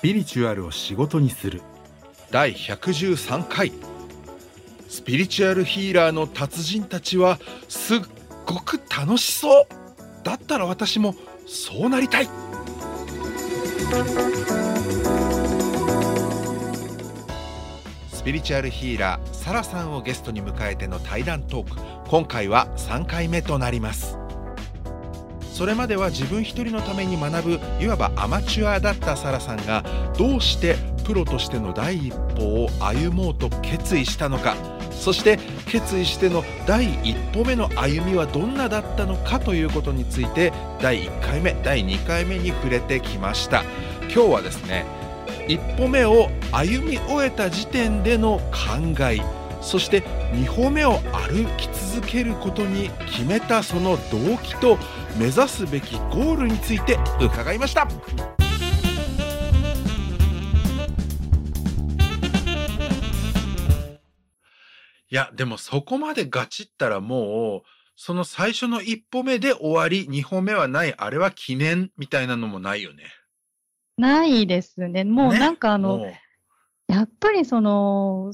スピリチュアルを仕事にする。第113回。スピリチュアルヒーラーの達人たちはすっごく楽しそう。だったら私もそうなりたい。スピリチュアルヒーラーサラさんをゲストに迎えての対談トーク。今回は3回目となります。それまでは自分一人のために学ぶいわばアマチュアだったサラさんがどうしてプロとしての第一歩を歩もうと決意したのかそして決意しての第一歩目の歩みはどんなだったのかということについて第1回目第2回目に触れてきました。今日はですね一歩目を歩み終えた時点での考えそして2歩目を歩き続けることに決めたその動機と目指すべきゴールについて伺いましたいやでもそこまでガチったらもうその最初の一歩目で終わり2歩目はないあれは記念みたいなのもないよね。ないですね。もうなんかあの、ねやっぱりその、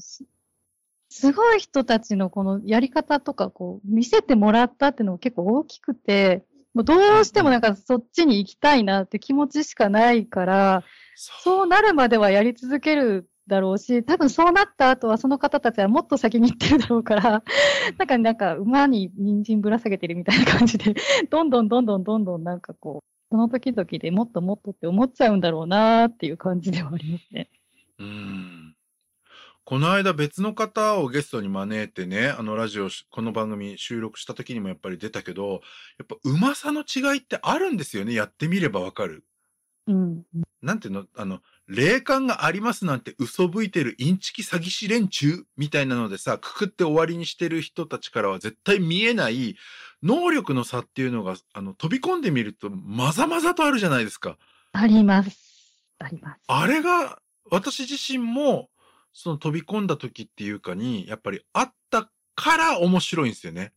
すごい人たちのこのやり方とかこう見せてもらったっていうのも結構大きくて、もうどうしてもなんかそっちに行きたいなって気持ちしかないから、そうなるまではやり続けるだろうし、多分そうなった後はその方たちはもっと先に行ってるだろうから、なんか、なんか、馬に人参ぶら下げてるみたいな感じで、どんどんどんどんどんどんなんかこう、その時々でもっともっとって思っちゃうんだろうなっていう感じではありますね。うんこの間別の方をゲストに招いてね、あのラジオし、この番組収録した時にもやっぱり出たけど、やっぱうまさの違いってあるんですよね。やってみればわかる。うん。なんていうの？あの、霊感がありますなんて嘘吹いてるインチキ詐欺師連中みたいなのでさ、くくって終わりにしてる人たちからは絶対見えない能力の差っていうのが、あの、飛び込んでみるとまざまざとあるじゃないですか。あります。あります。あれが、私自身も、その飛び込んだ時っていうかに、やっぱりあったから面白いんですよね。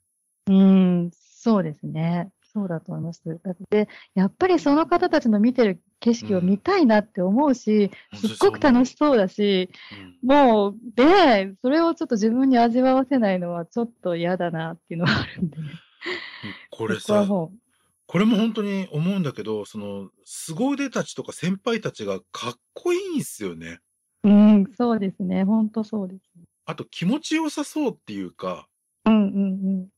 うん、そうですね。そうだと思います。だって、やっぱりその方たちの見てる景色を見たいなって思うし、すっごく楽しそうだし、うんもう、で、それをちょっと自分に味わわせないのはちょっと嫌だなっていうのはあるんでね。これさ、そここれも本当に思うんだけど、その、凄腕たちとか先輩たちがかっこいいんすよね。う、うん、そうですね。ほんとそうです。あと気持ちよさそうっていうか、うんうん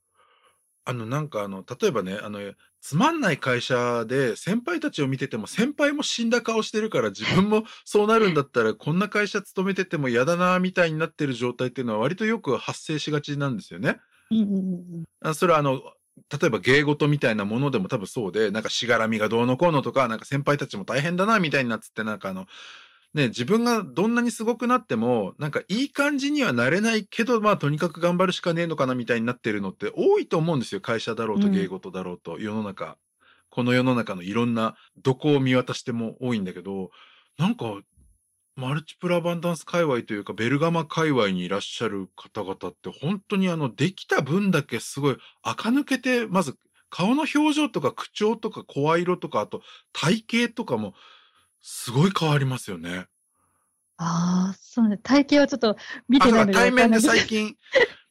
あのなんかあの、例えばね、あの、つまんない会社で先輩たちを見てても先輩も死んだ顔してるから自分もそうなるんだったらこんな会社勤めてても嫌だなみたいになってる状態っていうのは割とよく発生しがちなんですよね。うん。うんうんうんあそれはあの、例えば芸事みたいなものでも多分そうで、なんかしがらみがどうのこうのとか、なんか先輩たちも大変だなみたいになっつって、なんかあの、ね、自分がどんなにすごくなっても、なんかいい感じにはなれないけど、まあとにかく頑張るしかねえのかなみたいになってるのって多いと思うんですよ。会社だろうとうん芸事だろうと、世の中。この世の中のいろんな、どこを見渡しても多いんだけど、なんか、マルチプラバンダンス界隈というか、ベルガマ界隈にいらっしゃる方々って、本当にあの、できた分だけすごい、垢抜けて、まず、顔の表情とか口調とか声色とか、あと体型とかも、すごい変わりますよね。ああ、そうね。体型はちょっと見あ、てないのでわかん面で最近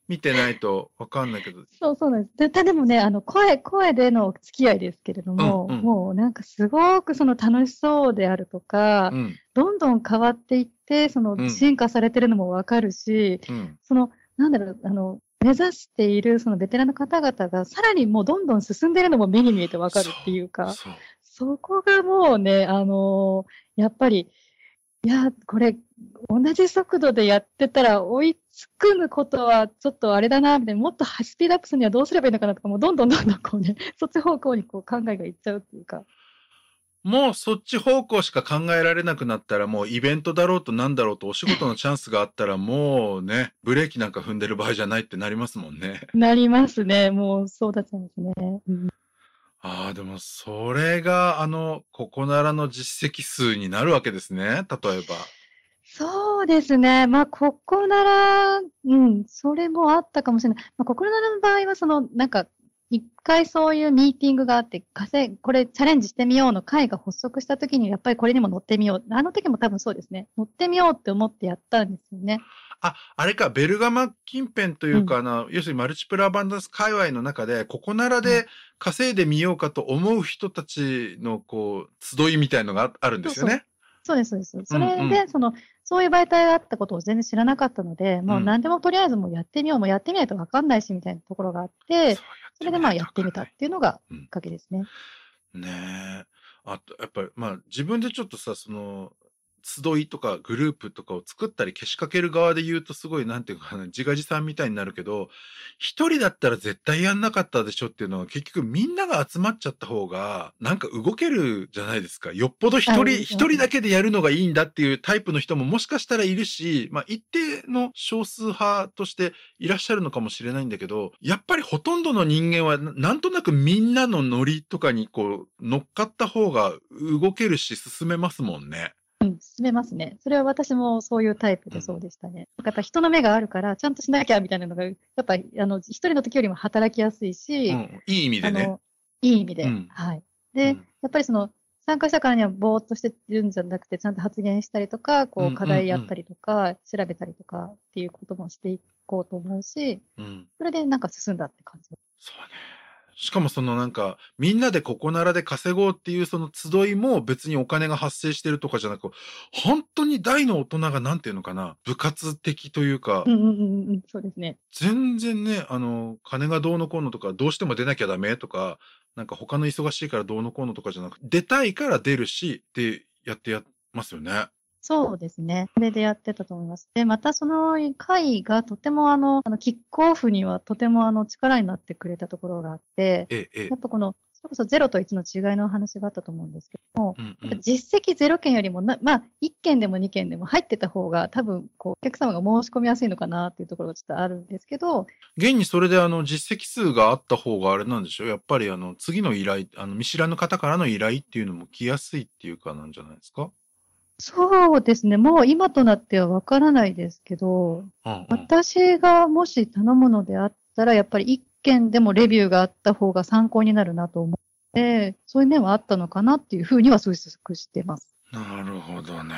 見てないとわかんないけど。そうそうなんです。で、たでもね、あの、声、声での付き合いですけれども、うんうんもうなんかすごくその楽しそうであるとか、うん、どんどん変わっていって、そのうん進化されてるのもわかるし、うん、その、なんだろう、あの、目指しているそのベテランの方々がさらにもうどんどん進んでるのも目に見えてわかるっていうか、そう。そこがもうね、あのーやっぱり、いや、これ、同じ速度でやってたら追いつくことはちょっとあれだな、みたいな、もっとスピードアップするにはどうすればいいのかなとか、もうどんどんどんどんこうね、そっち方向にこう考えがいっちゃうっていうか。もうそっち方向しか考えられなくなったら、もうイベントだろうとなんだろうとお仕事のチャンスがあったら、もうね、ブレーキなんか踏んでる場合じゃないってなりますもんね。なりますね。もうそうだったんですね。うんああ、でもそれがあの、ここならの実績数になるわけですね。例えば。そうですね。まあ、ここなら、うん、それもあったかもしれない。まあ、ここならの場合は、その、なんか、一回そういうミーティングがあって、稼これチャレンジしてみようの会が発足した時に、やっぱりこれにも乗ってみよう。あの時も多分そうですね。乗ってみようって思ってやったんですよね。あ、あれか、ベルガマ近辺というか、うん、あの、要するにマルチプラバンダス界隈の中で、ここならで稼いでみようかと思う人たちの、こう、集いみたいのがあるんですよね。そうです、そうです。それで、うんうん、その、そういう媒体があったことを全然知らなかったので、もう何でもとりあえずもうやってみよう、もうやってみないとわかんないし、みたいなところがあって、それでまあやってみたっていうのがきっかけですね。うん、ねえ。あと、やっぱり、まあ自分でちょっとさ、その、集いとかグループとかを作ったり消しかける側で言うとすごいなんていうかな自画自賛みたいになるけど一人だったら絶対やんなかったでしょっていうのは結局みんなが集まっちゃった方がなんか動けるじゃないですかよっぽど一人一人だけでやるのがいいんだっていうタイプの人ももしかしたらいるしまあ一定の少数派としていらっしゃるのかもしれないんだけどやっぱりほとんどの人間はなんとなくみんなのノリとかにこう乗っかった方が動けるし進めますもんね。うん、進めますね。それは私もそういうタイプでそうでしたね。うん、やっぱ人の目があるから、ちゃんとしなきゃみたいなのが、やっぱり、あの、一人の時よりも働きやすいし、うん、いい意味でね。いい意味で、うん、はい。で、やっぱりその、参加者からにはぼーっとしてるんじゃなくて、ちゃんと発言したりとか、こう、課題やったりとか、調べたりとかっていうこともしていこうと思うし、それでなんか進んだって感じ。そうね。しかもそのなんか、みんなでここならで稼ごうっていうその集いも別にお金が発生してるとかじゃなく、本当に大の大人がなんていうのかな、部活的というか、うんうんうん、そうですね。全然ね、あの、金がどうのこうのとか、どうしても出なきゃダメとか、なんか他の忙しいからどうのこうのとかじゃなく、出たいから出るしってやってやますよね。そうですね。それでやってたと思います。で、またその会がとてもあの、あのキックオフにはとてもあの力になってくれたところがあって、ええ、やっぱこの、それこそ0と1の違いの話があったと思うんですけども、うんうん、実績0件よりもな、まあ、1件でも2件でも入ってた方が多分、こう、お客様が申し込みやすいのかなっていうところがちょっとあるんですけど。現にそれであの、実績数があった方があれなんでしょう？やっぱりあの、次の依頼、あの、見知らぬ方からの依頼っていうのも来やすいっていうかなんじゃないですか？そうですね。もう今となってはわからないですけど、うんうん、私がもし頼むのであったら、やっぱり一件でもレビューがあった方が参考になるなと思って、そういう面はあったのかなっていうふうには推測してます。なるほどね。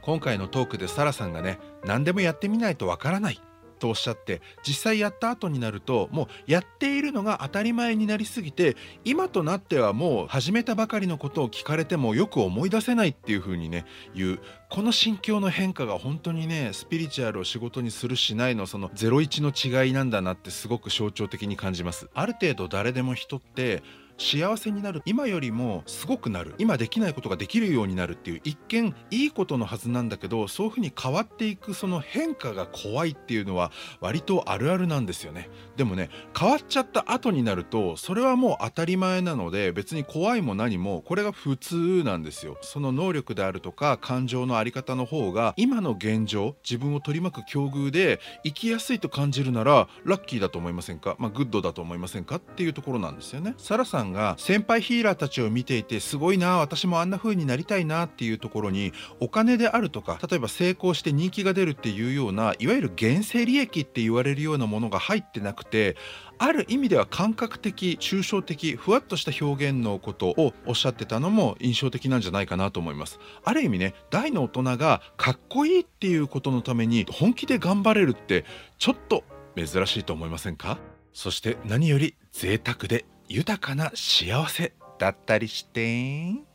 今回のトークでサラさんがね、何でもやってみないとわからないとおっしゃって実際やった後になるともうやっているのが当たり前になりすぎて今となってはもう始めたばかりのことを聞かれてもよく思い出せないっていう風にね言うこの心境の変化が本当にねスピリチュアルを仕事にするしないのその01の違いなんだなってすごく象徴的に感じます。ある程度誰でも人って幸せになる。今よりもすごくなる。今できないことができるようになるっていう一見いいことのはずなんだけどそういうふうに変わっていくその変化が怖いっていうのは割とあるあるなんですよね。でもね変わっちゃった後になるとそれはもう当たり前なので別に怖いも何もこれが普通なんですよ。その能力であるとか感情のあり方の方が今の現状自分を取り巻く境遇で生きやすいと感じるならラッキーだと思いませんか？まあグッドだと思いませんか？っていうところなんですよね。サラさんが先輩ヒーラーたちを見ていてすごいな私もあんな風になりたいなっていうところにお金であるとか例えば成功して人気が出るっていうようないわゆる原生利益って言われるようなものが入ってなくてある意味では感覚的抽象的ふわっとした表現のことをおっしゃってたのも印象的なんじゃないかなと思います。ある意味ね大の大人がかっこいいっていうことのために本気で頑張れるってちょっと珍しいと思いませんか？そして何より贅沢で豊かな幸せだったりして。